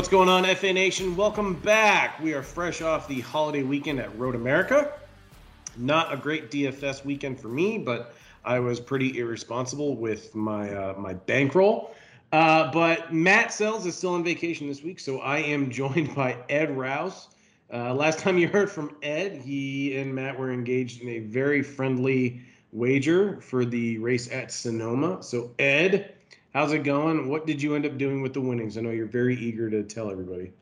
What's going on, FA Nation? Welcome back. We are fresh off the holiday weekend at Road America. Not a great DFS weekend for me, but I was pretty irresponsible with my uh, my bankroll. Uh, but Matt Selz is still on vacation this week, so I am joined by Ed Raus. Uh, last time you heard from Ed, he and Matt were engaged in a very friendly wager for the race at Sonoma. So Ed, How's it going? What did you end up doing with the winnings? I know you're very eager to tell everybody.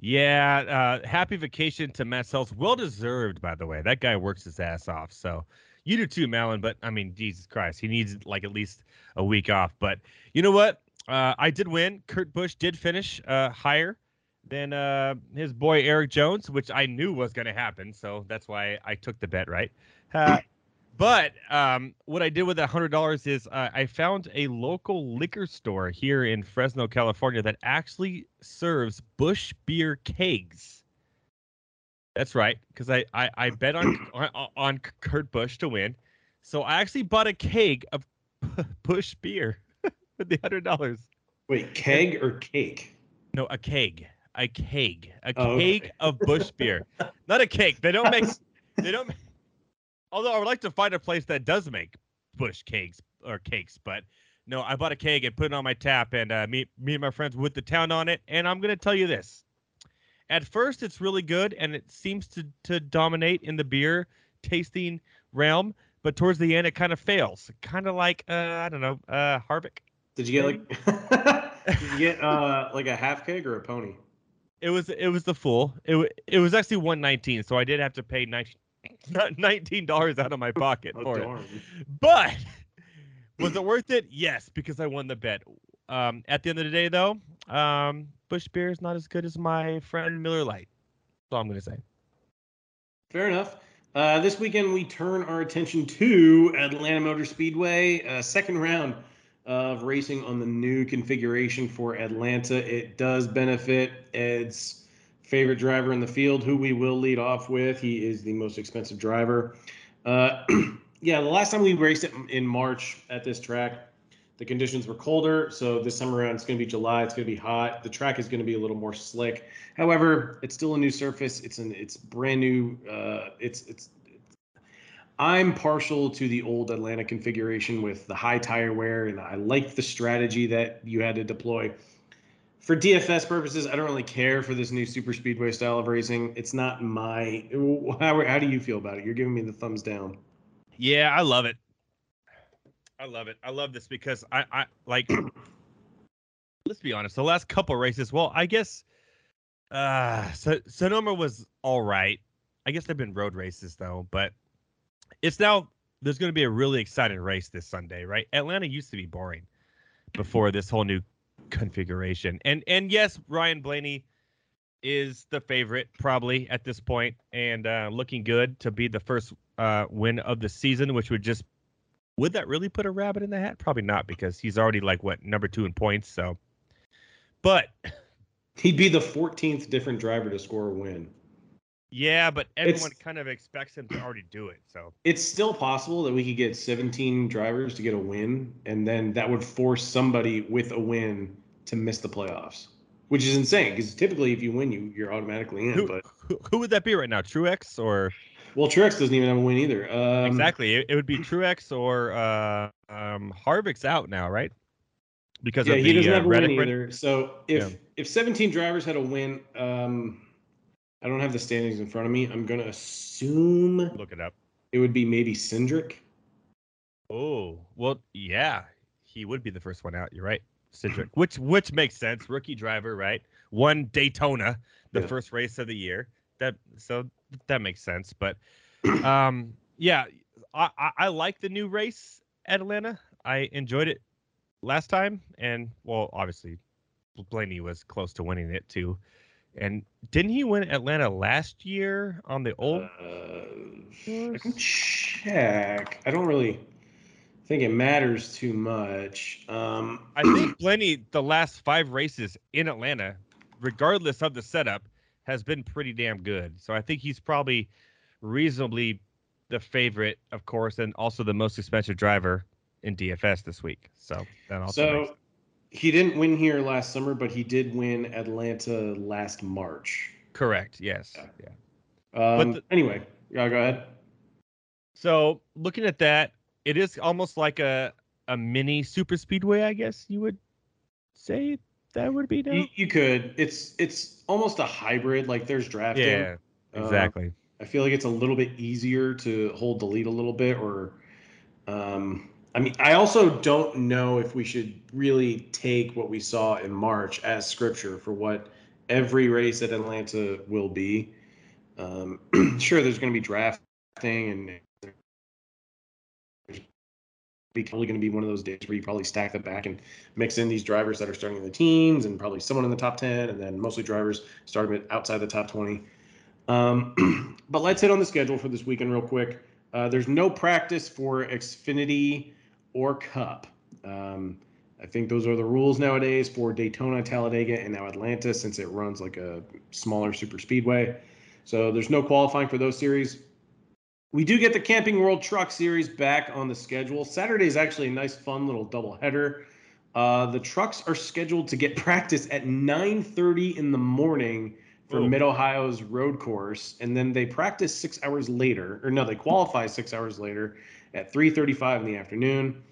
Yeah, uh, happy vacation to Matt Selz. Well deserved, by the way. That guy works his ass off. So you do too, Malin. But I mean, Jesus Christ, he needs like at least a week off. But you know what? Uh, I did win. Kurt Busch did finish uh, higher than uh, his boy Erik Jones, which I knew was going to happen. So that's why I took the bet, right? But um, what I did with that hundred dollars is uh, I found a local liquor store here in Fresno, California, that actually serves Busch beer kegs. That's right, because I, I I bet on, on on Kurt Busch to win, so I actually bought a keg of Busch beer with the hundred dollars. Wait, keg or cake? No, a keg, a keg, a Oh, keg okay. of Busch beer, not a cake. They don't make. They don't. ma- Although I would like to find a place that does make Busch cakes or cakes, but no, I bought a keg and put it on my tap, and uh, me, me and my friends went the town on it. And I'm gonna tell you this: at first, it's really good, and it seems to to dominate in the beer tasting realm. But towards the end, it kind of fails. Kind of like uh, I don't know, uh, Harvick. Did you get like? did you get uh like a half keg or a pony? It was it was the full. It it was actually 119, so I did have to pay 19 nineteen dollars out of my pocket Oh for it. But was it worth it? Yes, because I won the bet. Um, at the end of the day, though, um, Busch beer is not as good as my friend Miller Lite. That's all I'm gonna say. Fair enough. Uh, this weekend we turn our attention to Atlanta Motor Speedway, uh, second round of racing on the new configuration for Atlanta. It does benefit Ed's favorite driver in the field, who we will lead off with. He is the most expensive driver. Uh, yeah, the last time we raced it in March at this track, the conditions were colder. So this time around, it's going to be July. It's going to be hot. The track is going to be a little more slick. However, it's still a new surface. It's an it's brand new. Uh, it's it's. I'm partial to the old Atlanta configuration with the high tire wear, and I like the strategy that you had to deploy. For DFS purposes, I don't really care for this new super speedway style of racing. It's not my. How, how do you feel about it? You're giving me the thumbs down. Yeah, I love it. I love it. I love this because I, I like. let's be honest. The last couple races, well, I guess, uh, so Sonoma was all right. I guess they've been road races though, but it's now there's going to be a really exciting race this Sunday, right? Atlanta used to be boring before this whole new configuration, and and yes, Ryan Blaney is the favorite probably at this point, and uh, looking good to be the first uh, win of the season, which would just would that really put a rabbit in the hat? Probably not because he's already like what number two in points. So, but He'd be the 14th different driver to score a win. Yeah, but It's- everyone kind of expects him to already do it. So It's still possible that we could get 17 drivers to get a win, and then that would force somebody with a win to miss the playoffs, which is insane because typically if you win, you you're automatically in. Who- But who, who would that be right now? Truex or well, Truex doesn't even have a win either. Um, exactly? It, it would be Truex or uh, um, Harvick's out now, right? Because Yeah, he the doesn't uh, have a win Reddick- either. So if Yeah. if 17 drivers had a win, um, I don't have the standings in front of me. I'm gonna assume Look it up. it would be maybe Cindric. Oh well, yeah, he would be the first one out. You're right, Cindric. which which makes sense. Rookie driver, right? Won Daytona, the Yeah. first race of the year. That so that makes sense. But um, yeah, I, I I like the new race at Atlanta. I enjoyed it last time, and well, obviously, Blaney was close to winning it too. And didn't he win Atlanta last year on the old? Uh, I can check. I don't really think it matters too much. Um, I think Blaney, the last five races in Atlanta, regardless of the setup, has been pretty damn good. So I think he's probably reasonably the favorite, of course, and also the most expensive driver in DFS this week. So that also makes so he didn't win here last summer, but he did win Atlanta last March. correct. Yes. Yeah. Yeah. Um, the- anyway, yeah, go ahead. So looking at that, it is almost like a a mini super speedway, I guess you would say that would be now. You, you could. It's it's almost a hybrid. Like there's drafting. Yeah, Uh, exactly. I feel like it's a little bit easier to hold the lead a little bit, or um, I mean, I also don't know if we should really take what we saw in March as scripture for what every race at Atlanta will be. Um, sure, there's going to be drafting, and probably going to be one of those days where you probably stack the back and mix in these drivers that are starting in the teams and probably someone in the top 10 and then mostly drivers starting outside the top 20 um, but let's hit on the schedule for this weekend real quick. Uh, there's no practice for xfinity or cup. Um, i think those are the rules nowadays for daytona talladega and now atlanta since it runs like a smaller super speedway. So there's no qualifying for those series we do get the Camping World Truck Series back on the schedule. Saturday is actually a nice, fun little doubleheader. Uh, the trucks are scheduled to get practice at 9:30 in the morning for Ooh. Mid Ohio's road course, and then they practice six hours later, or no, they qualify six hours later at 3:35 in the afternoon.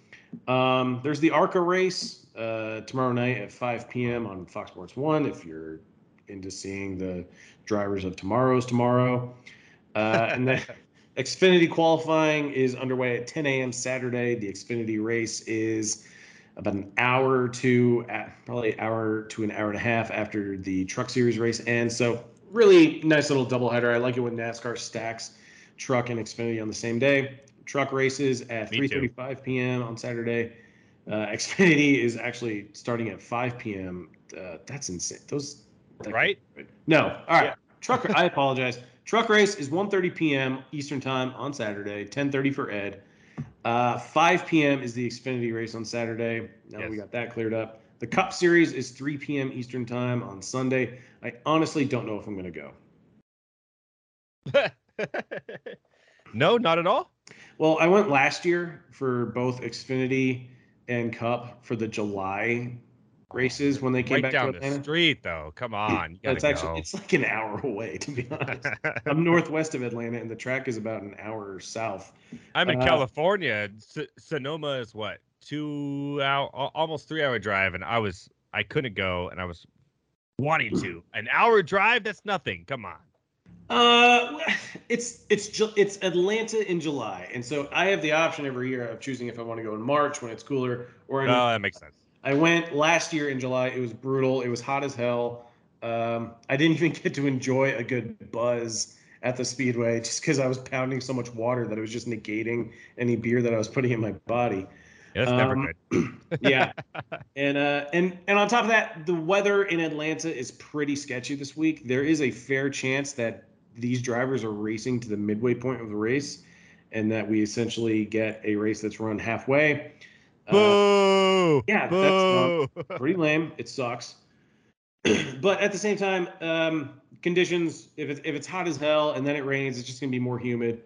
Um, there's the ARCA race uh, tomorrow night at 5 p.m. on Fox Sports One. If you're into seeing the drivers of tomorrow's tomorrow, uh, and then. Xfinity qualifying is underway at 10 a.m. Saturday. The Xfinity race is about an hour to at probably hour to an hour and a half after the Truck Series race ends. So really nice little doubleheader. I like it when NASCAR stacks truck and Xfinity on the same day. Truck races at Me 3:35 p.m. on Saturday. Uh, Xfinity is actually starting at 5 p.m. Uh, that's insane. Those that- Right? No. All right. Yeah. Truck. I apologize. Truck race is 1:30 p.m. Eastern time on Saturday. 10:30 for Ed. Uh, 5 p.m. is the Xfinity race on Saturday. Now that we got that cleared up. The Cup Series is 3 p.m. Eastern time on Sunday. I honestly don't know if I'm going to go. no, not at all. Well, I went last year for both Xfinity and Cup for the July races when they came Right back down to the Atlanta. street, though. Come on, you It's actually go. it's like an hour away to be honest. I'm northwest of Atlanta, and the track is about an hour south. I'm in uh, California. S- Sonoma is what two hour, almost three hour drive, and I was I couldn't go, and I was wanting to. An hour drive? That's nothing. Come on. Uh, it's it's it's Atlanta in July, and so I have the option every year of choosing if I want to go in March when it's cooler or in. No, that makes sense. I went last year in July. It was brutal. It was hot as hell. Um, I didn't even get to enjoy a good buzz at the speedway just because I was pounding so much water that it was just negating any beer that I was putting in my body. Yeah, that's never Um, good. yeah and uh and and on top of that the weather in atlanta is pretty sketchy this week there is a fair chance that these drivers are racing to the midway point of the race and that we essentially get a race that's run halfway uh, yeah, Boo! pretty lame it sucks but at the same time um conditions, if it's if it's hot as hell and then it rains, it's just gonna be more humid.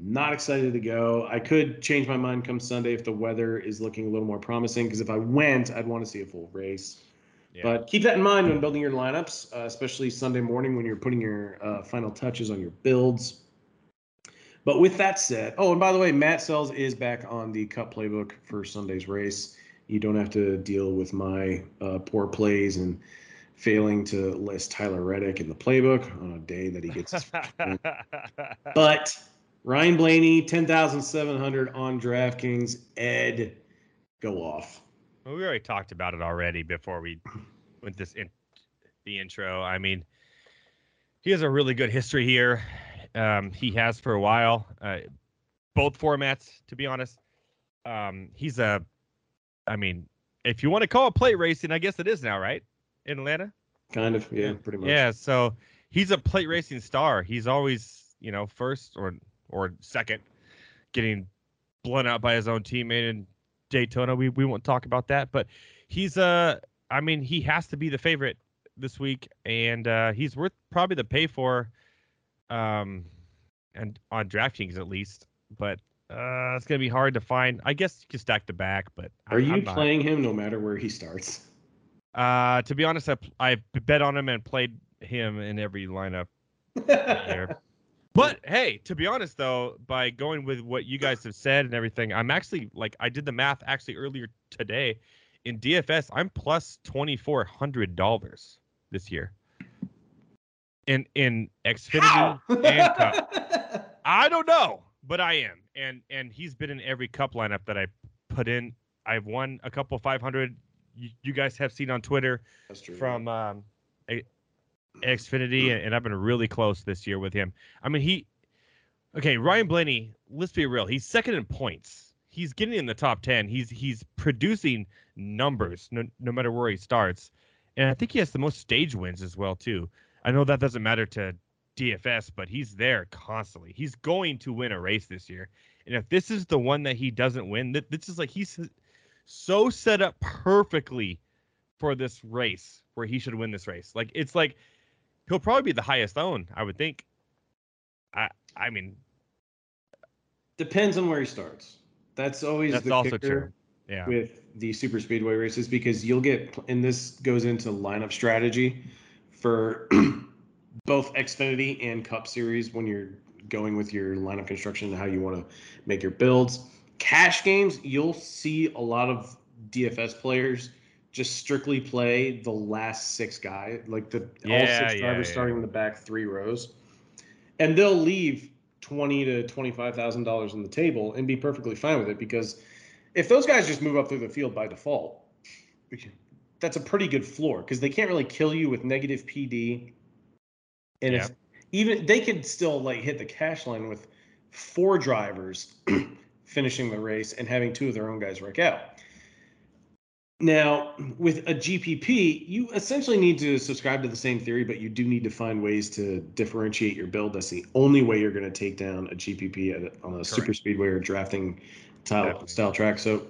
Not excited to go. I could change my mind come Sunday if the weather is looking a little more promising. Because if I went, I'd want to see a full race. Yeah. But keep that in mind when building your lineups, uh, especially Sunday morning when you're putting your uh, final touches on your builds. But with that said, oh, and by the way, Matt Selz is back on the Cup playbook for Sunday's race. You don't have to deal with my uh, poor plays and failing to list Tyler Reddick in the playbook on a day that he gets. his but Ryan Blaney, ten thousand seven hundred on DraftKings. Ed, go off. Well, we already talked about it already before we went this in the intro. I mean, he has a really good history here. Um, he has for a while, uh, both formats, to be honest. Um, he's a, I mean, if you want to call it plate racing, I guess it is now, right? In Atlanta? Kind of, yeah, pretty much. Yeah, so he's a plate racing star. He's always, you know, first or or second, getting blown out by his own teammate in Daytona. We we won't talk about that, but he's uh I mean, he has to be the favorite this week, and uh he's worth probably the pay for um and on DraftKings at least. But uh it's gonna be hard to find. I guess you can stack the back, but Are I'm- you I'm playing him no matter where he starts? Uh, to be honest, I I bet on him and played him in every lineup here. But hey, to be honest though, by going with what you guys have said and everything, I'm actually like I did the math actually earlier today. In DFS, I'm plus twenty four hundred dollars this year. In in Xfinity and Cup. I don't know, but I am. And and he's been in every cup lineup that I put in. I've won a couple five hundred. You, you guys have seen on Twitter That's true. from um, a, Xfinity, and, and I've been really close this year with him. I mean, he okay. Ryan Blaney. Let's be real. He's second in points. He's getting in the top ten. He's he's producing numbers no, no matter where he starts, and I think he has the most stage wins as well too. I know that doesn't matter to DFS, but he's there constantly. He's going to win a race this year, and if this is the one that he doesn't win, th- this is like he's so set up perfectly for this race where he should win this race. Like it's like he'll probably be the highest owned, I would think. I I mean Depends on where he starts. That's always that's the also kicker true. Yeah. with the super speedway races because you'll get and this goes into lineup strategy for both Xfinity and Cup Series when you're going with your lineup construction and how you want to make your builds. Cash games, you'll see a lot of DFS players just strictly play the last six guys, like the all six yeah, drivers yeah. starting in the back three rows, and they'll leave twenty to twenty five thousand dollars on the table and be perfectly fine with it because if those guys just move up through the field by default, that's a pretty good floor because they can't really kill you with negative PD. And if even they could still like hit the cash line with four drivers finishing the race and having two of their own guys wreck out. Now, with a GPP, you essentially need to subscribe to the same theory, but you do need to find ways to differentiate your build. That's the only way you're going to take down a GPP at on a super speedway or drafting style, style track. So,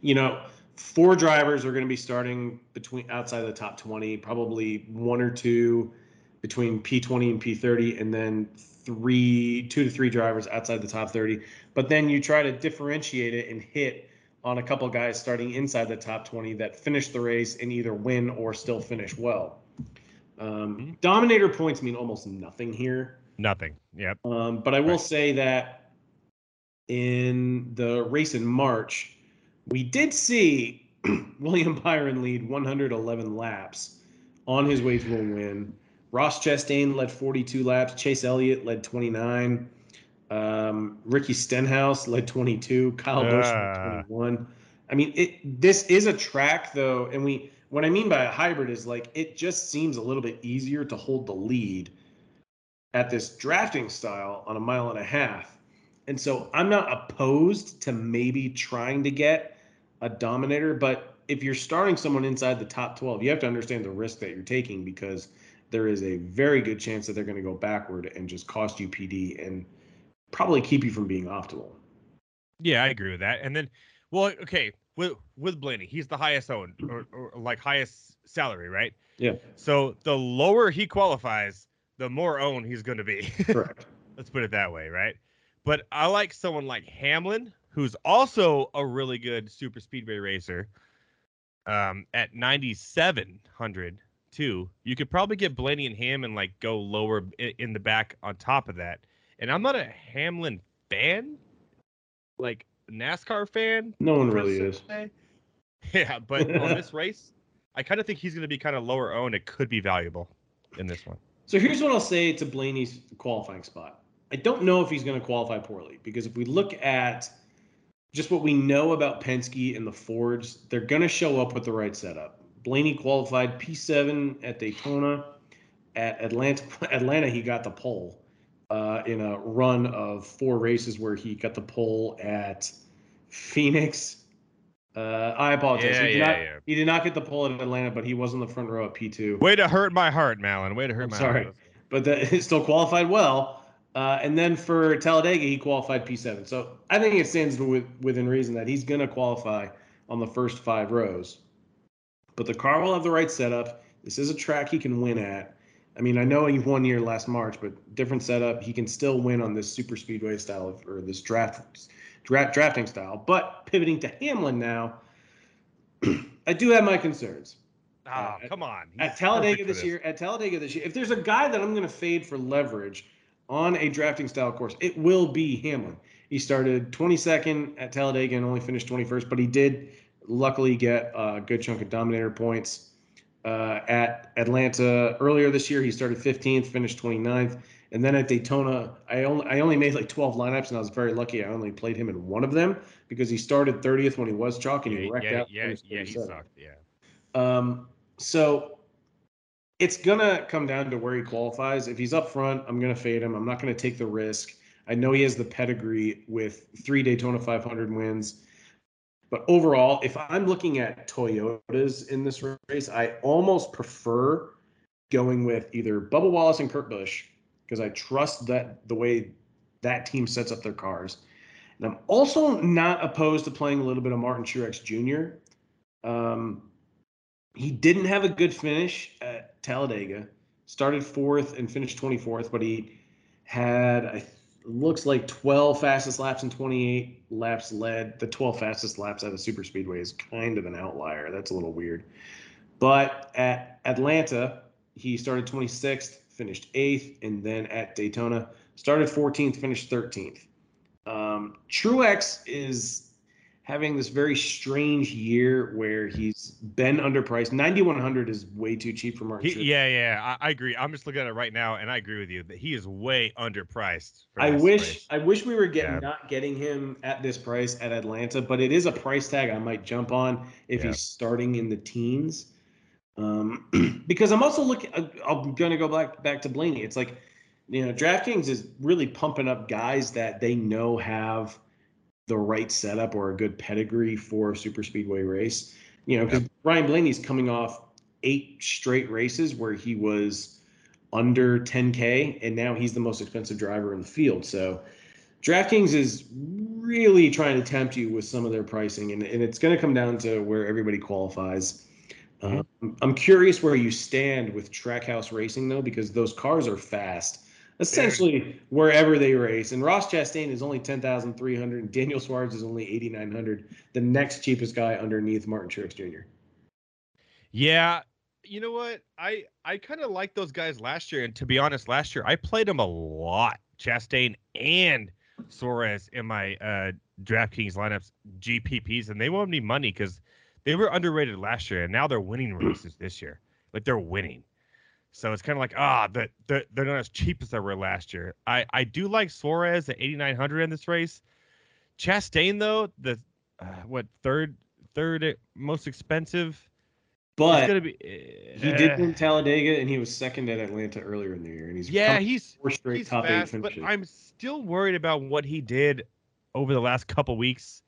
you know, four drivers are going to be starting between outside the top 20, probably one or two between P20 and P30, and then three, two to three drivers outside the top 30. But then you try to differentiate it and hit on a couple guys starting inside the top 20 that finish the race and either win or still finish well. Um, Dominator points mean almost nothing here. Nothing. Yep. Um, but I will Right. say that in the race in March, we did see William Byron lead 111 laps on his way to a win. Ross Chastain led 42 laps. Chase Elliott led 29. Um, Ricky Stenhouse led 22. Kyle Busch Ah. led 21. I mean, it. This is a track though, and we. What I mean by a hybrid is like it just seems a little bit easier to hold the lead at this drafting style on a mile and a half. And so I'm not opposed to maybe trying to get a dominator, but if you're starting someone inside the top 12, you have to understand the risk that you're taking because there is a very good chance that they're going to go backward and just cost you PD and probably keep you from being optimal. Yeah, I agree with that. And then, well, okay, with with Blaney, he's the highest owned or, or like highest salary, right? Yeah. So the lower he qualifies, the more owned he's going to be. Correct. Let's put it that way, right? But I like someone like Hamlin, who's also a really good super speedway racer. Um, at 9,700 too. You could probably get Blaney and Ham and like go lower in, the back on top of that. And I'm not a Hamlin fan, like NASCAR fan. No one really is. se. Yeah, but on this race, I kind of think he's going to be kind of lower owned. It could be valuable in this one. So here's what I'll say to Blaney's qualifying spot. I don't know if he's going to qualify poorly because if we look at just what we know about Penske and the Fords, they're going to show up with the right setup. Blaney qualified P7 at Daytona. At Atlanta, Atlanta, he got the pole uh, in a run of four races where he got the pole at Phoenix. Uh, I apologize. Yeah, he, did yeah, not, yeah. he did not get the pole at Atlanta, but he was in the front row at P2 Way to hurt my heart, Malin. Way to hurt I'm my sorry. heart. but that he still qualified well. Uh, and then for Talladega, he qualified P7. So I think it stands with, within reason that he's going to qualify on the first five rows. But the car will have the right setup. This is a track he can win at. I mean, I know he won here last March, but different setup. He can still win on this super speedway style of, or this draft, draft drafting style. But pivoting to Hamlin now, I do have my concerns Oh, Uh, come on. He's at Talladega for this year, at Talladega this year, if there's a guy that I'm going to fade for leverage on a drafting style course, it will be Hamlin. He started 22nd at Talladega and only finished 21st, but he did luckily get a good chunk of Dominator points. Uh, at Atlanta earlier this year, he started 15th, finished 29th, and then at Daytona, I only I only made like 12 lineups, and I was very lucky. I only played him in one of them because he started 30th when he was chalk, and he Yeah, wrecked yeah, out. yeah, yeah, he sucked. Yeah. Um, so it's gonna come down to where he qualifies. If he's up front, I'm gonna fade him. I'm not gonna take the risk. I know he has the pedigree with three Daytona 500 wins. But overall, if I'm looking at Toyotas in this race, I almost prefer going with either Bubba Wallace and Kurt Busch because I trust that the way that team sets up their cars. And I'm also not opposed to playing a little bit of Martin Truex Jr. Um, he didn't have a good finish at Talladega. Started fourth and finished 24th, but he had I looks like 12 fastest laps and 28 laps led. The 12 fastest laps at a super speedway is kind of an outlier. That's a little weird. But at Atlanta, he started 26th, finished eighth, and then at Daytona, started 14th, finished 13th. Um, Truex is having this very strange year where he's been underpriced. 9100 is way too cheap for Martin. He, yeah, yeah, I, I agree. I'm just looking at it right now, and I agree with you that he is way underpriced. I wish race. I wish we were getting Yeah. not getting him at this price at Atlanta, but it is a price tag I might jump on if Yeah. he's starting in the teens. Um, because I'm also looking. I- I'm gonna go back back to Blaney. It's like, you know, DraftKings is really pumping up guys that they know have the right setup or a good pedigree for a super speedway race. You know, because Ryan Blaney's coming off eight straight races where he was under 10k, and now he's the most expensive driver in the field. So DraftKings is really trying to tempt you with some of their pricing, and, and it's going to come down to where everybody qualifies. Um, I'm curious where you stand with Trackhouse Racing though, because those cars are fast. Essentially, wherever they race, and Ross Chastain is only ten thousand three hundred, and Daniel Suarez is only eighty nine hundred. The next cheapest guy underneath Martin Truex Jr. Yeah, you know what? I I kind of liked those guys last year, and to be honest, last year I played them a lot, Chastain and Suarez in my uh, DraftKings lineups, GPPs, and they won't need money because they were underrated last year, and now they're winning races this year. Like they're winning. So it's kind of like ah, the, the, they're not as cheap as they were last year. I, I do like Suarez at 8,900 in this race. Chastain though, the uh, what third third most expensive. But be. he did win Talladega, and he was second at Atlanta earlier in the year, and he's Yeah, he's four straight he's top fast, eight but. I'm still worried about what he did over the last couple weeks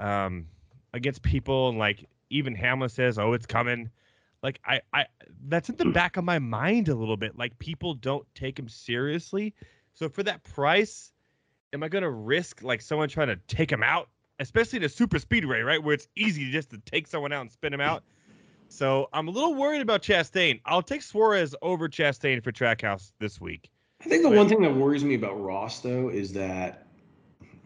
um, against people, and like even Hamlin says, "Oh, it's coming." Like I, I, that's in the back of my mind a little bit. Like people don't take him seriously. So for that price, am I gonna risk like someone trying to take him out, especially in a super speedway, right, where it's easy just to take someone out and spin him out? So I'm a little worried about Chastain. I'll take Suarez over Chastain for Trackhouse this week. I think the But- one thing that worries me about Ross though is that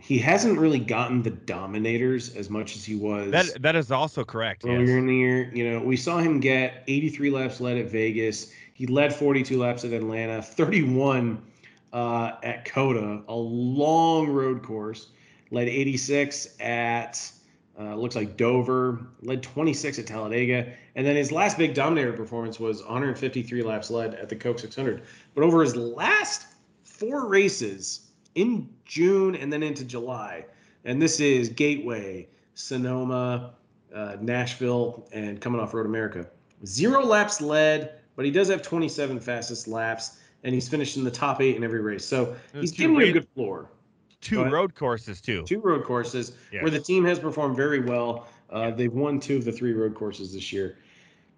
he hasn't really gotten the dominators as much as he was That that is also correct. earlier yes. in the year. You know, we saw him get 83 laps led at Vegas. He led 42 laps at Atlanta, 31 uh, at COTA, a long road course. Led 86 at uh, looks like Dover. Led 26 at Talladega, and then his last big dominator performance was 153 laps led at the Coke 600. But over his last four races in June and then into July, and this is Gateway, Sonoma, uh, Nashville, and coming off Road America. Zero laps led, but he does have 27 fastest laps, and he's finished in the top eight in every race. So he's giving you a good floor. Two road courses too. Two road courses where the team has performed very well. Uh, they've won two of the three road courses this year.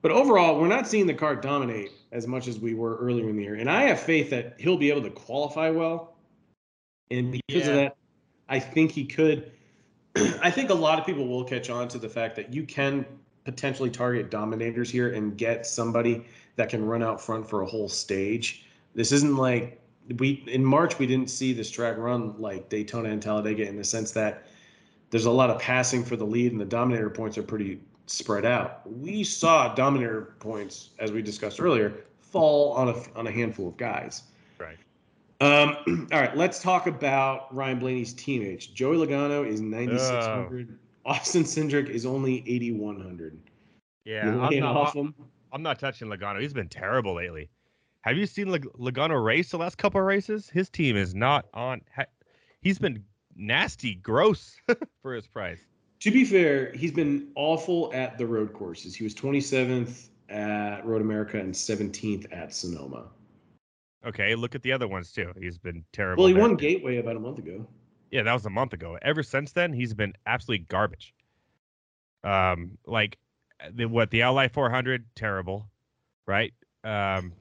But overall, we're not seeing the car dominate as much as we were earlier in the year. And I have faith that he'll be able to qualify well. And because of that, I think he could. I think a lot of people will catch on to the fact that you can potentially target dominators here and get somebody that can run out front for a whole stage. This isn't like we in March we didn't see this track run like Daytona and Talladega in the sense that there's a lot of passing for the lead and the dominator points are pretty spread out. We saw dominator points as we discussed earlier fall on a on a handful of guys. Right. Um, all right, let's talk about Ryan Blaney's teammates. Joey Logano is 9600. Austin Cindric is only 8100. Yeah, I'm not. I'm not touching Logano. He's been terrible lately. Have you seen Logano race the last couple of races? His team is not on. He's been nasty, gross for his price. To be fair, he's been awful at the road courses. He was 27th at Road America and 17th at Sonoma. Okay, look at the other ones too. He's been terrible. Well, he there, won. Gateway about a month ago. Yeah, that was a month ago. Ever since then, he's been absolutely garbage. Um, like the what the Ally 400, terrible, right? Um,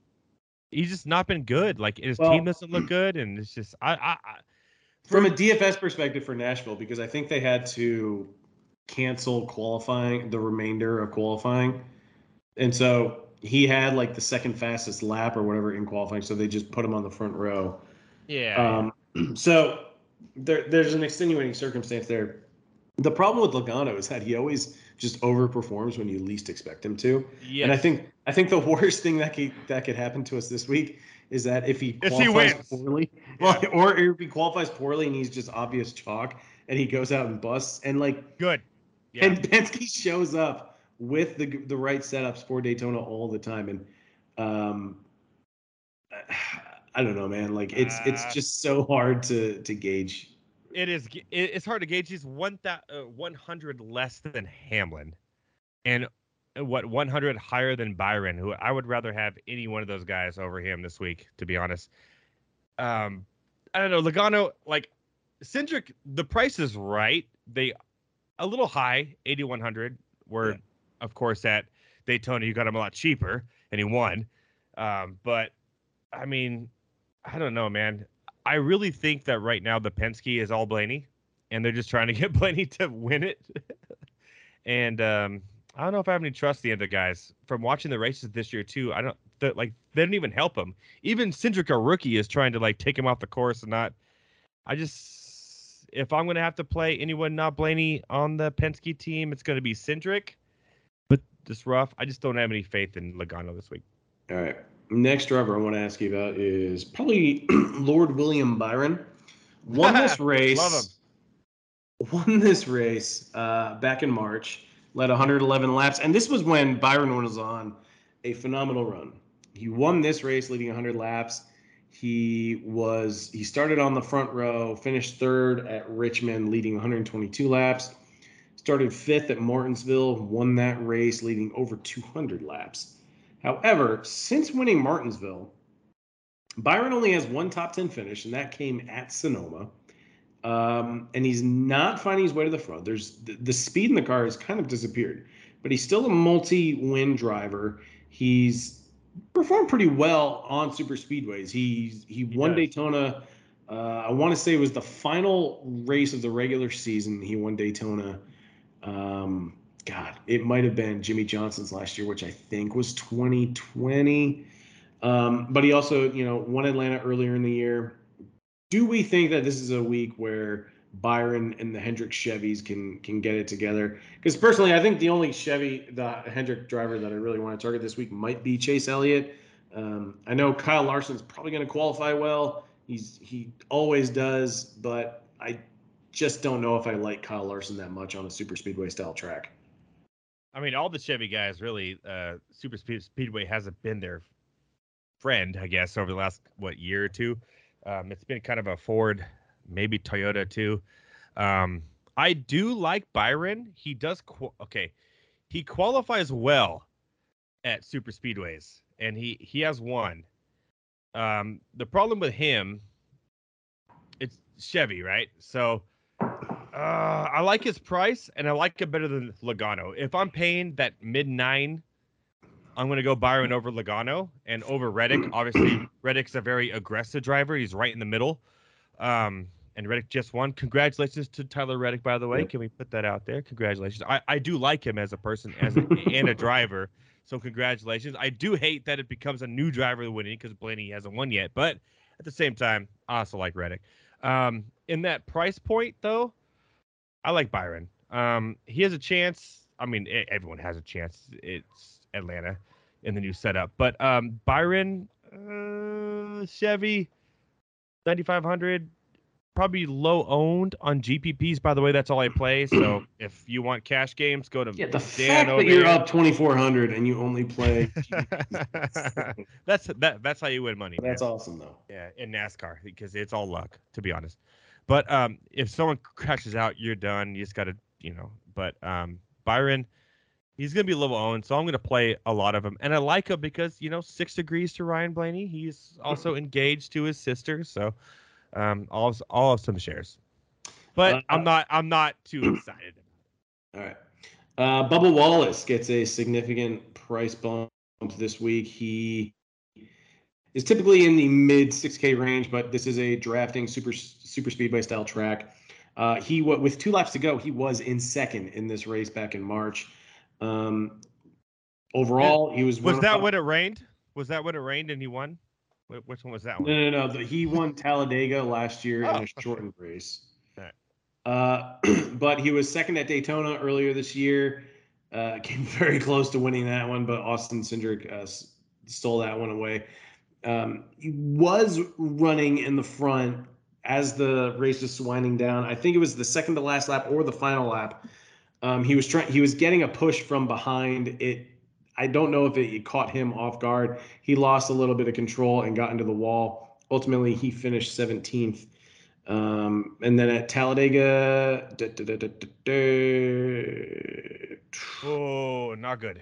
he's just not been good. Like his Well- team doesn't look good, and it's just I, I, I From a DFS perspective for Nashville, because I think they had to cancel qualifying, the remainder of qualifying. And so he had like the second fastest lap or whatever in qualifying. So they just put him on the front row. yeah, Um, so there, there's an extenuating circumstance there. The problem with Logano is that he always just overperforms when you least expect him to. yeah. And I think I think the worst thing that could that could happen to us this week is that if he If he qualifies wins. poorly, well, or if he qualifies poorly and he's just obvious chalk and he goes out and busts and like good. Yeah. and Penske shows up with the the right setups for Daytona all the time and um I don't know man like it's Uh, it's just so hard to to gauge It is. It's hard to gauge. He's one thou- uh, 100 less than Hamlin, and uh, what 100 higher than Byron, who I would rather have any one of those guys over him this week, to be honest. Um, I don't know. Logano, like Cindric, the price is right. They a little high, 8100. Where, Yeah. Of course, at Daytona you got him a lot cheaper, and he won. Um, but I mean, I don't know, man. I really think that right now the Penske is all Blaney, and they're just trying to get Blaney to win it. and um, I don't know if I have any trust in the other guys from watching the races this year too. I don't like they didn't even help him. Even Cindric, a rookie, is trying to like take him off the course and not. I just if I'm gonna have to play anyone not Blaney on the Penske team, it's gonna be Cindric. Just rough. I just don't have any faith in Logano this week. All right. Next driver I want to ask you about is probably Lord William Byron. Won this race. Love him. Won this race uh, back in March. Led 111 laps, and this was when Byron was on a phenomenal run. He won this race, leading 100 laps. He was he started on the front row, finished third at Richmond, leading 122 laps. Started fifth at Martinsville, won that race, leading over 200 laps. However, since winning Martinsville, Byron only has one top 10 finish, and that came at Sonoma. Um, and he's not finding his way to the front. There's the, the speed in the car has kind of disappeared, but he's still a multi-win driver. He's performed pretty well on super speedways. He's he, He won does. Daytona. Uh, I want to say it was the final race of the regular season. He won Daytona. Um, God, it might have been Jimmie Johnson's last year, which I think was 2020. Um, but he also, you know, won Atlanta earlier in the year. Do we think that this is a week where Byron and the Hendrick Chevys can can get it together? Because personally, I think the only Chevy, the Hendrick driver that I really want to target this week might be Chase Elliott. Um, I know Kyle Larson's probably going to qualify well. He's he always does, but I just don't know if I like Kyle Larson that much on a super speedway style track. I mean, all the Chevy guys really, uh, super speed, speedway hasn't been their friend, I guess, over the last what year or two. Um, it's been kind of a Ford, maybe Toyota too. Um, I do like Byron. He does qu- okay. He qualifies well at super speedways, and he he has won. Um, the problem with him, it's Chevy, right? So uh, I like his price, and I like it better than Logano. If I'm paying that mid nine, I'm going to go Byron over Logano and over Reddick. Obviously, Reddick's a very aggressive driver. He's right in the middle. Um, and Reddick just won. Congratulations to Tyler Reddick, by the way. Can we put that out there? Congratulations. I, I do like him as a person as a, and a driver. So congratulations. I do hate that it becomes a new driver winning because Blaney hasn't won yet. But at the same time, I also like Reddick. Um, in that price point, though, I like Byron. Um, he has a chance. I mean, everyone has a chance. It's Atlanta in the new setup, but um, Byron, uh, Chevy, 9500, probably low owned on GPPs. By the way, that's all I play. So if you want cash games, go to yeah. The Dan fact that you're up 2400 and you only play that's that. That's how you win money. That's man. awesome though. Yeah, in NASCAR because it's all luck, to be honest. But um, if someone crashes out, you're done. You just got to, you know. But um, Byron, he's going to be low owned, so I'm going to play a lot of him. And I like him because, you know, six degrees to Ryan Blaney. He's also engaged to his sister, so um, all of, all of some shares. But uh, I'm not I'm not too excited. About it. All right. Uh, Bubba Wallace gets a significant price bump this week. He is typically in the mid 6K range, but this is a drafting super super speedway style track. Uh, he what with two laps to go, he was in second in this race back in March. Um, overall, he was. Was that when it rained? Was that when it rained and he won? Which one was that one? No, no, no. The, he won Talladega last year oh. in a shortened race. Uh, but he was second at Daytona earlier this year. Uh, came very close to winning that one, but Austin Cindric uh, stole that one away. Um, he was running in the front as the race was winding down. I think it was the second to last lap or the final lap. Um, he was trying. He was getting a push from behind. It. I don't know if it, it caught him off guard. He lost a little bit of control and got into the wall. Ultimately, he finished 17th. Um, and then at Talladega, da, da, da, oh, not good.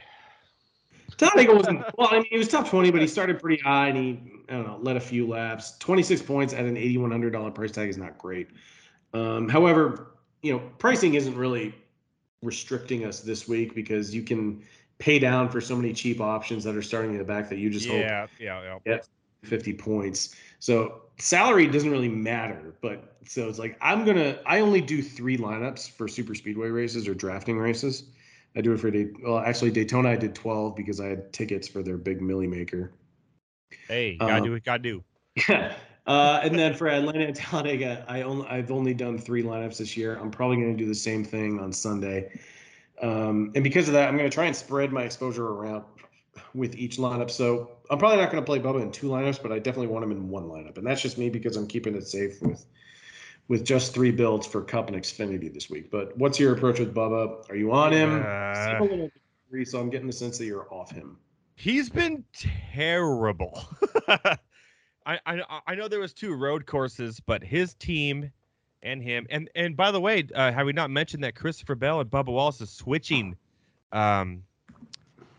Talladega wasn't well. I mean, he was top twenty, but he started pretty high and he I don't know led a few laps. Twenty six points at an eighty one hundred dollar price tag is not great. Um, however, you know pricing isn't really restricting us this week because you can pay down for so many cheap options that are starting in the back that you just yeah hope yeah yeah get fifty points. So salary doesn't really matter, but so it's like I'm gonna I only do three lineups for super speedway races or drafting races. I do it for Day- well, actually Daytona. I did twelve because I had tickets for their big Milly Maker. Hey, gotta um, do it. Gotta do. Yeah. Uh, and then for Atlanta and Talladega, I only I've only done three lineups this year. I'm probably going to do the same thing on Sunday. Um, and because of that, I'm going to try and spread my exposure around with each lineup. So I'm probably not going to play Bubba in two lineups, but I definitely want him in one lineup. And that's just me because I'm keeping it safe with with just three builds for Cup and Xfinity this week. But what's your approach with Bubba? Are you on him? Uh, so I'm getting the sense that you're off him. He's been terrible. I, I I know there was two road courses, but his team and him and and by the way, uh, have we not mentioned that Christopher Bell and Bubba Wallace is switching, um,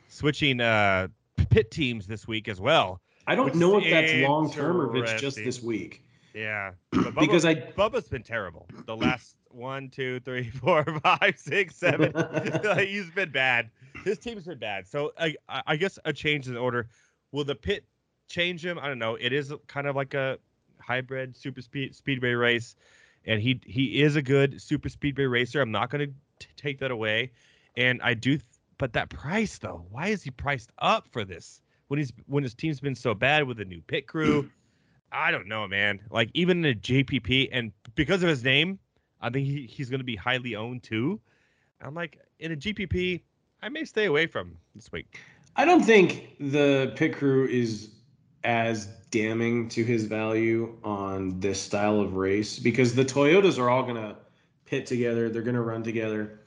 switching uh pit teams this week as well. I don't know if that's long term or if it's just this week. Yeah, Bubba, because I Bubba's been terrible. The last one, two, three, four, five, six, seven. he's been bad. His team's been bad. So I, I guess a change in order. Will the pit change him? I don't know. It is kind of like a hybrid super speed speedway race, and he he is a good super speedway racer. I'm not going to take that away. And I do, th- but that price though, why is he priced up for this when he's when his team's been so bad with a new pit crew? I don't know, man. Like even in a GPP, and because of his name, I think he, he's going to be highly owned too. I'm like in a GPP, I may stay away from this week. I don't think the pit crew is as damning to his value on this style of race because the Toyotas are all going to pit together. They're going to run together.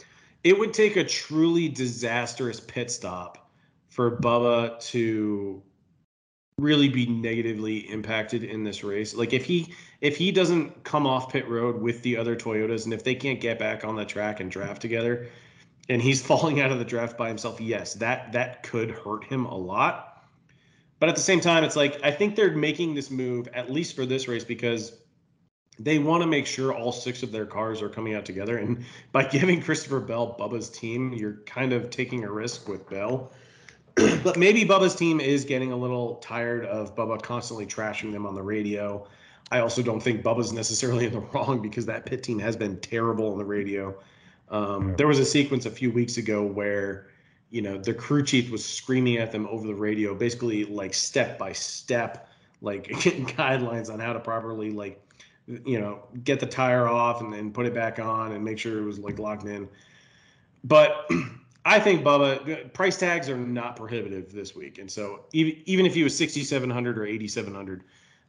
It would take a truly disastrous pit stop for Bubba to really be negatively impacted in this race. Like if he if he doesn't come off pit road with the other Toyotas and if they can't get back on the track and draft together and he's falling out of the draft by himself, yes, that that could hurt him a lot. But at the same time, it's like I think they're making this move at least for this race because they want to make sure all six of their cars are coming out together. And by giving Christopher Bell Bubba's team, you're kind of taking a risk with Bell. but maybe Bubba's team is getting a little tired of Bubba constantly trashing them on the radio. I also don't think Bubba's necessarily in the wrong because that pit team has been terrible on the radio. Um, there was a sequence a few weeks ago where, you know, the crew chief was screaming at them over the radio, basically like step by step, like getting guidelines on how to properly like, you know, get the tire off and then put it back on and make sure it was like locked in. But I think Bubba price tags are not prohibitive this week, and so even even if he was sixty seven hundred or eighty seven hundred,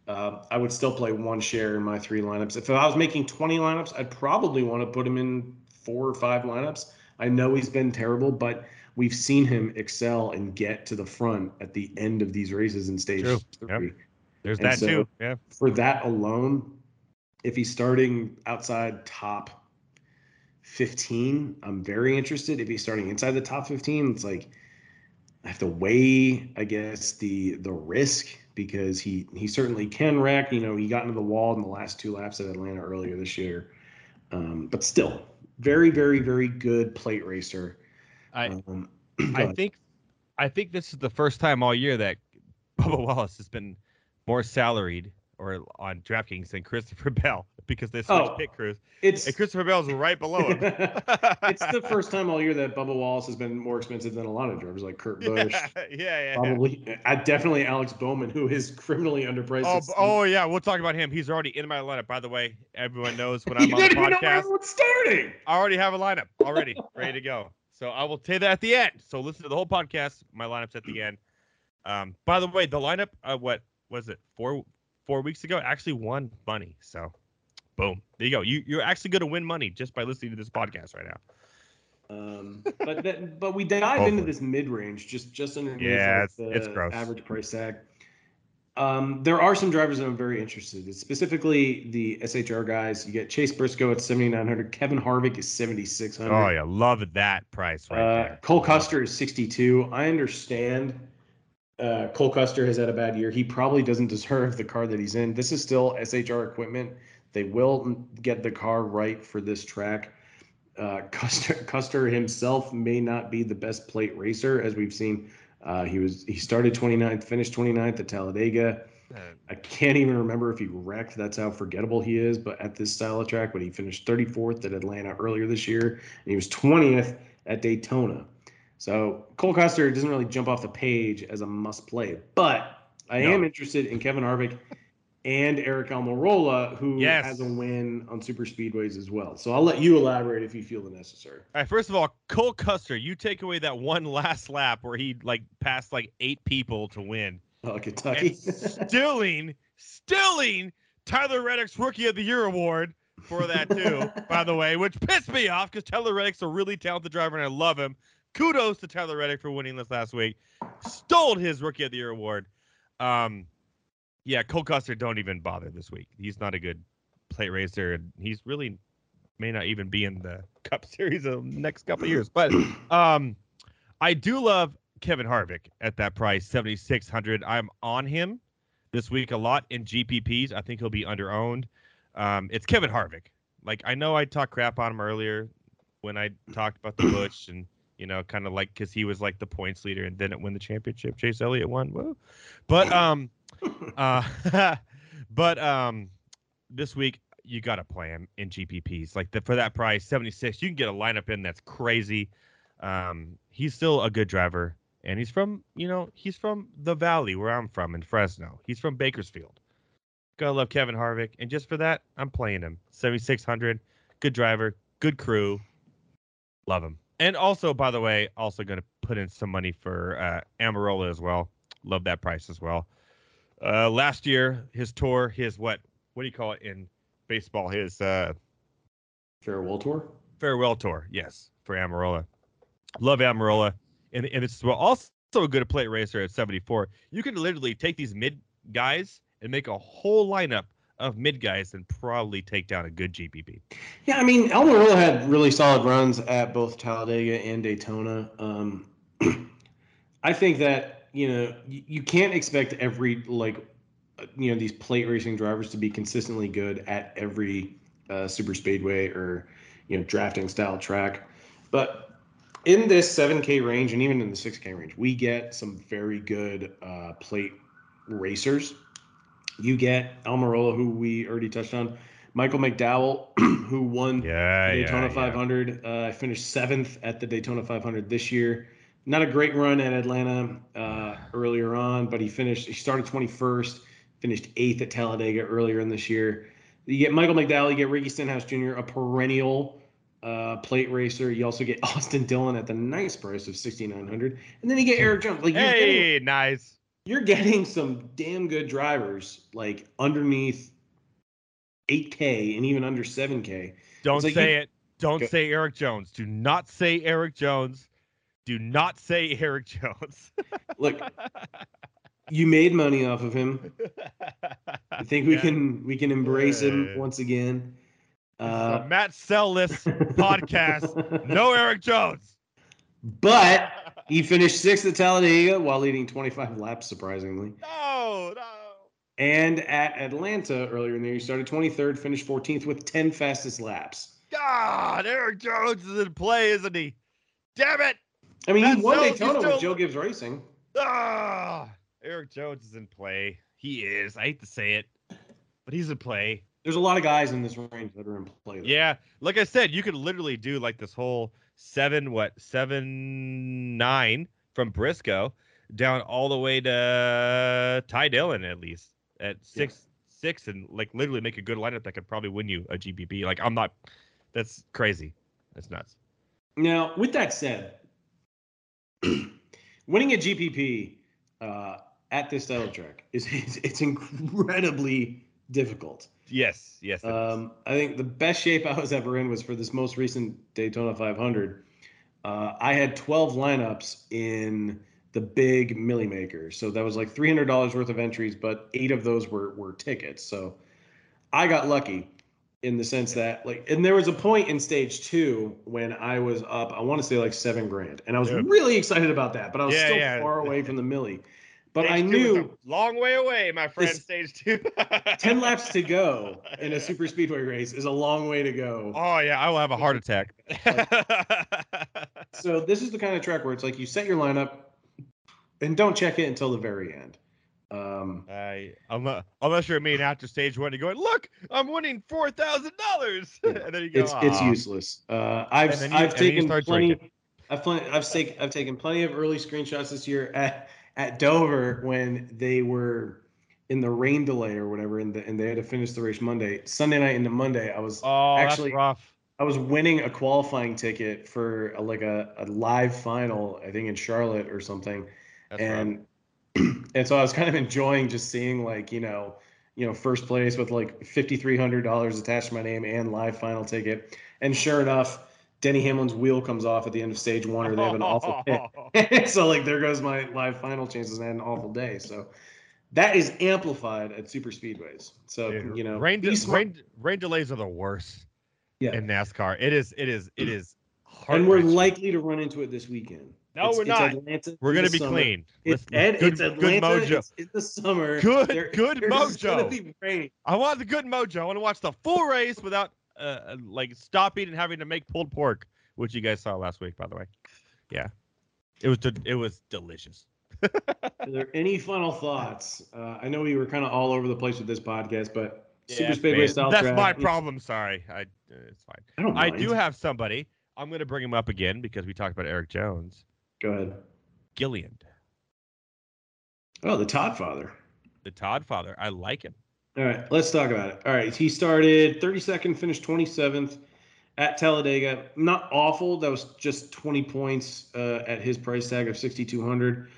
uh, I would still play one share in my three lineups. If I was making twenty lineups, I'd probably want to put him in four or five lineups. I know he's been terrible, but we've seen him excel and get to the front at the end of these races in stage True. three. Yep. There's And that so- too. Yeah. For that alone, if he's starting outside top 15, I'm very interested. If he's starting inside the top 15, it's like I have to weigh, I guess, the the risk because he he certainly can wreck. You know, he got into the wall in the last two laps at Atlanta earlier this year. Um, but still, very, very, very good plate racer. I Um, I think I think this is the first time all year that Bubba Wallace has been more salaried or on DraftKings than Christopher Bell because they switched Oh. pit crews. it's And Christopher Bell's right below him. it's the first time all year that Bubba Wallace has been more expensive than a lot of drivers like Kurt Busch. yeah, yeah, yeah, yeah. Probably, uh, definitely Alex Bowman, who is criminally underpriced. Oh, oh yeah, we'll talk about him. He's already in my lineup. By the way, everyone knows when I'm on the know podcast. it's starting. I already have a lineup already ready to go. So I will say that at the end. So listen to the whole podcast. My lineup's at the end. Um, by the way, the lineup, uh, what was it? Four four weeks ago, actually won money. So, boom, there you go. You you're actually going to win money just by listening to this podcast right now. Um, but that, but we dive into this mid range, just just underneath Yeah, like, it's- it's the gross. average price tag. Um, there are some drivers that I'm very interested in, specifically the SHR guys. You get Chase Briscoe at 7,900. Kevin Harvick is 7,600. Oh yeah, love that price right Uh, there. Cole Custer is 62. I understand uh, Cole Custer has had a bad year. He probably doesn't deserve the car that he's in. This is still SHR equipment. They will get the car right for this track. Uh, Custer, Custer himself may not be the best plate racer, as we've seen. Uh, he was he started 29th, finished 29th at Talladega. I can't even remember if he wrecked. That's how forgettable he is. But at this style of track, but he finished 34th at Atlanta earlier this year, and he was 20th at Daytona. So Cole Custer doesn't really jump off the page as a must play, but I No. am interested in Kevin Harvick and Aric Almirola, who Yes. has a win on super speedways as well. So I'll let you elaborate if you feel the necessary. All right, first of all, Cole Custer, you take away that one last lap where he like passed like eight people to win. Oh, Kentucky. and stilling, stilling Tyler Reddick's Rookie of the Year award for that too, by the way, which pissed me off because Tyler Reddick's a really talented driver and I love him. Kudos to Tyler Reddick for winning this last week. Stole his Rookie of the Year award. Um, yeah, Cole Custer don't even bother this week. He's not a good plate racer, and he's really may not even be in the Cup Series of the next couple of years. But um, I do love Kevin Harvick at that price, seventy six hundred. I'm on him this week a lot in GPPs. I think he'll be under owned. Um, it's Kevin Harvick. Like I know I talked crap on him earlier when I talked about the Busch and you know kind of like because he was like the points leader and didn't win the championship. Chase Elliott won. Whoa. But um, uh, but um, this week you got to play him in GPPs. Like the, for that price, seventy six, you can get a lineup in that's crazy. Um, he's still a good driver, and he's from you know he's from the valley where I'm from in Fresno. He's from Bakersfield. Gotta love Kevin Harvick, and just for that, I'm playing him. 7600, good driver, good crew, love him. And also, by the way, also gonna put in some money for uh, Almirola as well. Love that price as well. Uh, last year, his tour, his what? What do you call it in baseball? His uh, Farewell tour. farewell tour. Yes, for Almirola. Love Almirola, and and it's well also a good plate racer at 74. You can literally take these mid guys and make a whole lineup of mid guys and probably take down a good GPP. Yeah, I mean, Almirola had really solid runs at both Talladega and Daytona. Um, I think that you know you, can't expect every like you know these plate racing drivers to be consistently good at every uh, super speedway or you know drafting style track, but in this 7K range and even in the 6K range, we get some very good uh, plate racers. You get Almirola, who we already touched on, Michael McDowell, who won Yeah, Daytona 500. Uh, finished seventh at the Daytona 500 this year. Not a great run at Atlanta uh, earlier on, but he finished. He started 21st, finished eighth at Talladega earlier in this year. You get Michael McDowell, you get Ricky Stenhouse Jr., a perennial uh, plate racer. You also get Austin Dillon at the nice price of 6,900, and then you get Erik Jones. Like you're getting, Hey, nice. You're getting some damn good drivers like underneath 8K and even under 7K. Don't like say you- it. Don't Go- say Erik Jones. Do not say Erik Jones. Do not say Erik Jones. Look, you made money off of him. I think we Yeah. can we can embrace him once again. Uh, Matt Selz's podcast. No Erik Jones. but he finished sixth at Talladega while leading 25 laps, surprisingly. No, no. And at Atlanta earlier in the year, he started 23rd, finished 14th with 10 fastest laps. God, Erik Jones is in play, isn't he? Damn it! I mean, That he won he's Daytona still- with Joe Gibbs Racing. Ah, Erik Jones is in play. He is. I hate to say it, but he's in play. There's a lot of guys in this range that are in play. though. Yeah, like I said, you could literally do like this whole seven, what seven, nine from Briscoe down all the way to Ty Dillon at least at six, six, and like literally make a good lineup that could probably win you a GPP. Like I'm not. That's crazy. That's nuts. Now, with that said, winning a GPP uh, at this title track is it's, it's incredibly difficult. Yes, yes. Um, I think the best shape I was ever in was for this most recent Daytona 500. Uh, I had 12 lineups in the big Milly Maker, so that was like $300 worth of entries, but eight of those were were tickets. So I got lucky in the sense that like, and there was a point in stage two when I was up, I want to say like seven grand, and I was really excited about that, but I was Yeah, still yeah. far away from the Milly. But I Stage is knew long way away, my friend. Stage two. 10 laps to go in a super speedway race is a long way to go. Oh yeah, I will have a heart attack. So this is the kind of track where it's like you set your lineup and don't check it until the very end. Um, I unless, unless you're me and after stage one, you're going, look, I'm winning four thousand dollars, and then you go, it's it's useless. Uh, I've you- I've and then you taken plenty. drinking. I've plenty. I've taken I've taken plenty of early screenshots this year at at Dover when they were in the rain delay or whatever, and, the, and they had to finish the race Monday, Sunday night into Monday. I was Oh, actually rough. I was winning a qualifying ticket for a, like a, a live final, I think in Charlotte or something. That's rough. and and so I was kind of enjoying just seeing like you know you know first place with like fifty three hundred dollars attached to my name and live final ticket, and sure enough, Denny Hamlin's wheel comes off at the end of stage one, or they have an awful pit. so like there goes my live final chances. and I had an awful day. So that is amplified at super speedways. So Dude, you know, rain, de- rain rain delays are the worst Yeah. in NASCAR. It is it is it is. and we're likely to run into it this weekend. No, It's- we're not. Atlanta We're gonna be summer. clean. It's Ed, good, it's good mojo. It's, it's the summer. Good- There- good gonna mojo. be rain. I want the good mojo. I want to watch the full race without uh, like stopping and having to make pulled pork, which you guys saw last week, by the way. Yeah, it was de- it was delicious. Are there any final thoughts? Uh, I know we were kind of all over the place with this podcast, but Super Speedway style That's my problem. Sorry, I uh, it's fine. I don't I do have somebody. I'm going to bring him up again because we talked about Erik Jones. Go ahead. Gilliland, Oh, the Todd father. the Todd father. I like him. All right, let's talk about it. All right, he started 32nd, finished 27th at Talladega. Not awful. That was just 20 points uh, at his price tag of 6,200.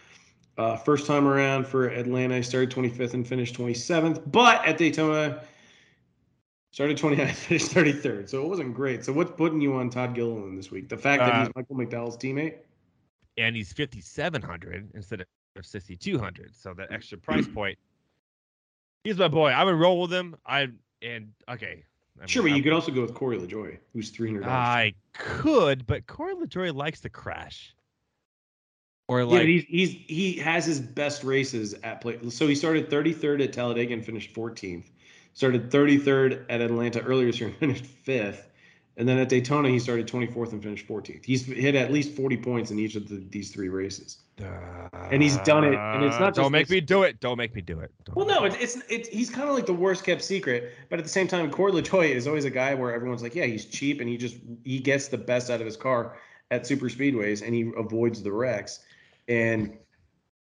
Uh, first time around for Atlanta, he started 25th and finished 27th. But at Daytona, started 29th, finished 33rd. So it wasn't great. So what's putting you on Todd Gilliland this week? The fact that Uh, he's Michael McDowell's teammate? And he's 5,700 instead of 6,200. So that extra price point. He's my boy. I would roll with him. I and okay. I mean, Sure, but I- you could also go with Corey LaJoie, who's $300. I could, but Corey LaJoie likes to crash. Or like but he's, he's he has his best races at play. So he started 33rd at Talladega and finished 14th. Started 33rd at Atlanta earlier this year and finished fifth. And then at Daytona he started 24th and finished 14th. He's hit at least 40 points in each of the, these three races. And he's done it, and it's not Uh, Don't make this- me do it. Don't make me do it. Don't Well, no, it's it's, it's he's kind of like the worst kept secret, but at the same time, Corey LaJoie is always a guy where everyone's like, yeah, he's cheap and he just he gets the best out of his car at super speedways and he avoids the wrecks. And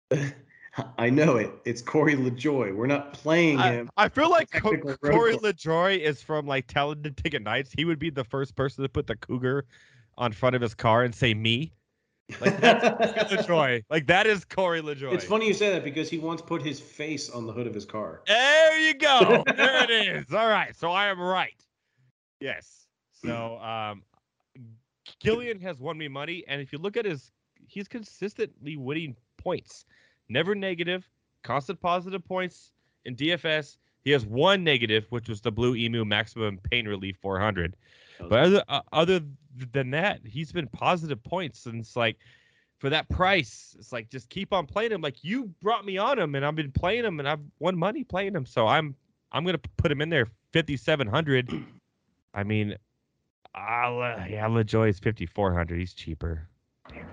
I know it. It's Corey LaJoie. We're not playing him. I feel like Co- Corey course. LaJoie is from like Talladega Nights. He would be the first person to put the cougar on front of his car and say me. Like that's Corey LaJoie. Like that is Corey LaJoie. it's funny you say that because he once put his face on the hood of his car. There you go. there it is. All right. So I am right. Yes. So um Gillian has won me money, and if you look at his he's consistently winning points. Never negative, constant positive points in DFS. He has one negative, which was the Blue Emu Maximum Pain Relief 400. But other uh, other than that, he's been positive points, and it's like for that price, it's like just keep on playing him. Like you brought me on him, and I've been playing him, and I've won money playing him. So I'm I'm gonna put him in there, 5700. I mean, I'll, uh, yeah, LaJoie is 5400. He's cheaper. Damn it.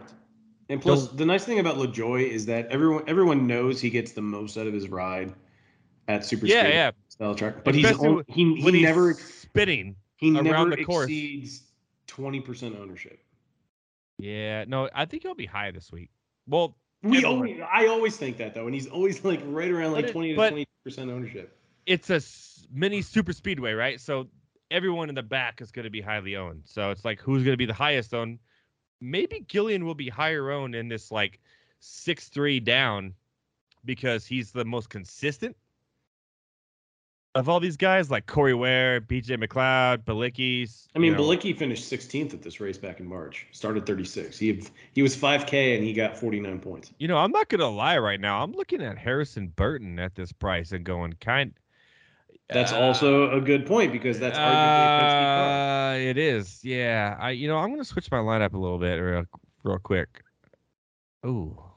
And plus, the nice thing about LaJoie is that everyone everyone knows he gets the most out of his ride at super Yeah, speed yeah. style track. But he's Especially on, he, when he he's never spinning. He around never the course. exceeds twenty percent ownership. Yeah, no, I think he'll be high this week. Well, We Everyone. always, I always think that though, and he's always like right around like twenty to twenty percent ownership. it's a mini super speedway, right? So everyone in the back is going to be highly owned. So it's like who's going to be the highest owned? Maybe Gillian will be higher owned in this like six three down because he's the most consistent of all these guys, like Cody Ware, BJ McLeod, Bilicki's. I mean, you know. Balicki finished sixteenth at this race back in March. Started thirty six. He he was five k and he got forty nine points. You know, I'm not gonna lie right now. I'm looking at Harrison Burton at this price and going kind. That's uh, also a good point because that's arguably a Penske car. Uh, it is. Yeah. I you know, I'm gonna switch my lineup a little bit real real quick. Ooh.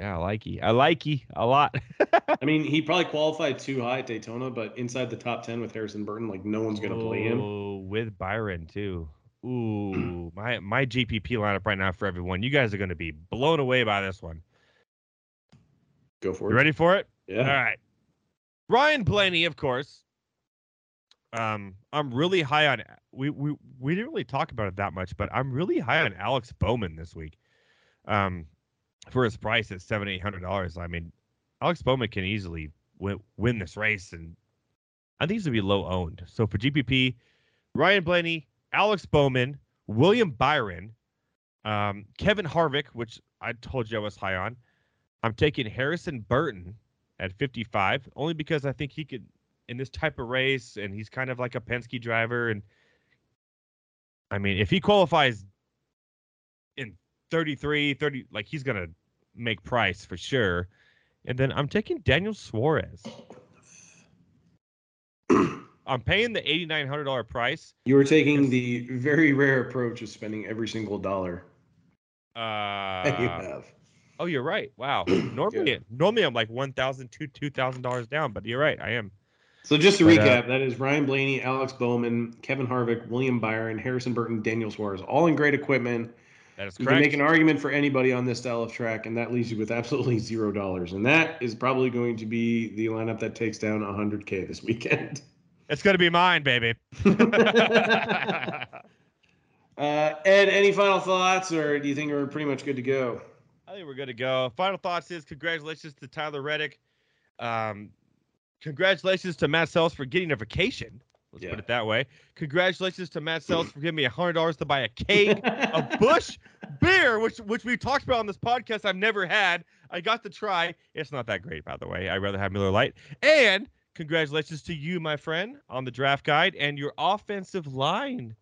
Yeah, I like you. I like you a lot. I mean, he probably qualified too high at Daytona, but inside the top ten with Harrison Burton, like no one's gonna play him. With Byron too. Ooh, my my GPP lineup right now for everyone. You guys are gonna be blown away by this one. Go for it. You ready for it? Yeah. All right. Ryan Blaney, of course. Um, I'm really high on we we we didn't really talk about it that much, but I'm really high on Alex Bowman this week. Um, for his price at seven eight hundred dollars. I mean, Alex Bowman can easily win, win this race, and I think he's gonna be low owned. So for GPP, Ryan Blaney, Alex Bowman, William Byron, um, Kevin Harvick, which I told you I was high on. I'm taking Harrison Burton at 55, only because I think he could in this type of race, and he's kind of like a Penske driver. And I mean, if he qualifies 33, 30, like he's gonna make price for sure. And then I'm taking Daniel Suarez. I'm paying the $8,900 price. You were taking the very rare approach of spending every single dollar that you Uh, have. oh, you're right. Wow. Normally, normally I'm like one thousand, two, two thousand dollars down, but you're right. I am. So just to But, uh, recap, that is Ryan Blaney, Alex Bowman, Kevin Harvick, William Byron, Harrison Burton, Daniel Suarez, all in great equipment. That is You can make an argument for anybody on this style of track, and that leaves you with absolutely zero dollars. And that is probably going to be the lineup that takes down 100K this weekend. It's gonna be mine, baby. Uh, Ed, any final thoughts, or do you think we're pretty much good to go? I think we're good to go. Final thoughts is congratulations to Tyler Reddick. Um, congratulations to Matt Selz for getting a vacation. Let's Yeah. put it that way. Congratulations to Matt Selz for giving me hundred dollars to buy a cake a Busch beer, which which we talked about on this podcast. I've never had. I got to try. It's not that great, by the way. I'd rather have Miller Lite. And congratulations to you, my friend, on the draft guide and your offensive line.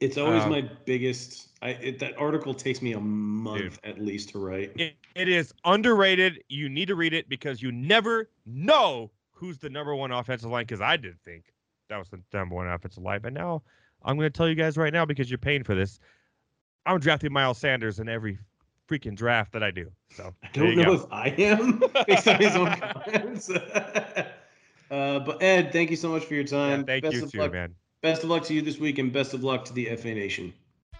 It's always Um, my biggest. I it, that article takes me a month at least to write. It, it is underrated. You need to read it because you never know who's the number one offensive line. Because I did think that was the number one offensive line, but now I'm going to tell you guys right now because you're paying for this. I'm drafting Miles Sanders in every freaking draft that I do. So I don't know go. if I am based on his own comments. uh, but Ed, thank you so much for your Yeah, time. thank best you of too, luck, man. Best of luck to you this week, and best of luck to the FA Nation.